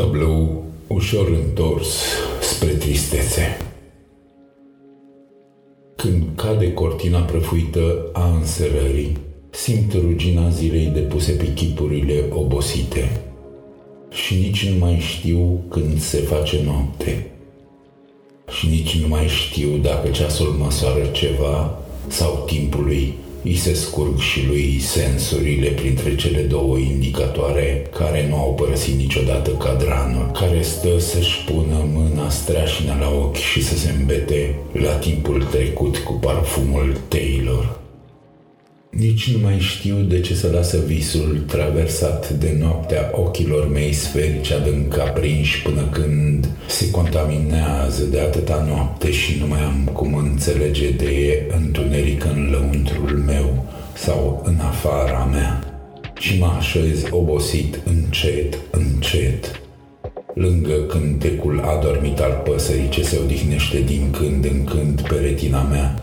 Tablou ușor întors spre tristețe. Când cade cortina prăfuită a înserării, simt rugina zilei depuse pe chipurile obosite și nici nu mai știu când se face noapte și nici nu mai știu dacă ceasul măsoară ceva sau timpului îi se scurg și lui sensurile printre cele două indicatoare care nu au părăsit niciodată cadranul, care stă să-și pună mâna streașină la ochi și să se îmbete la timpul trecut cu parfumul Taylor. Nici nu mai știu de ce să lasă visul traversat de noaptea ochilor mei sferici adânc aprinși până când se contaminează de atâta noapte și nu mai am cum înțelege de întuneric în lăuntrul meu sau în afara mea. Și mă așez obosit încet, încet, lângă cântecul adormit al păsării ce se odihnește din când în când pe retina mea,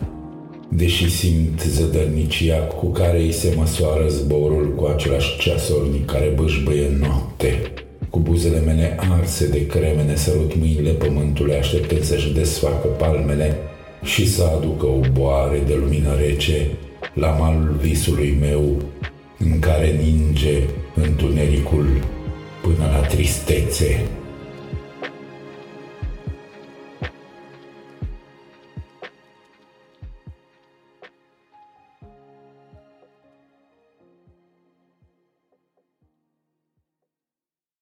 deși simt zădărnicia cu care îi se măsoară zborul cu același ceasornic care bâșbăie noapte. Cu buzele mele arse de cremene sărut mâinile pământului așteptând să-și desfacă palmele și să aducă o boare de lumină rece la malul visului meu în care ninge întunericul până la tristețe.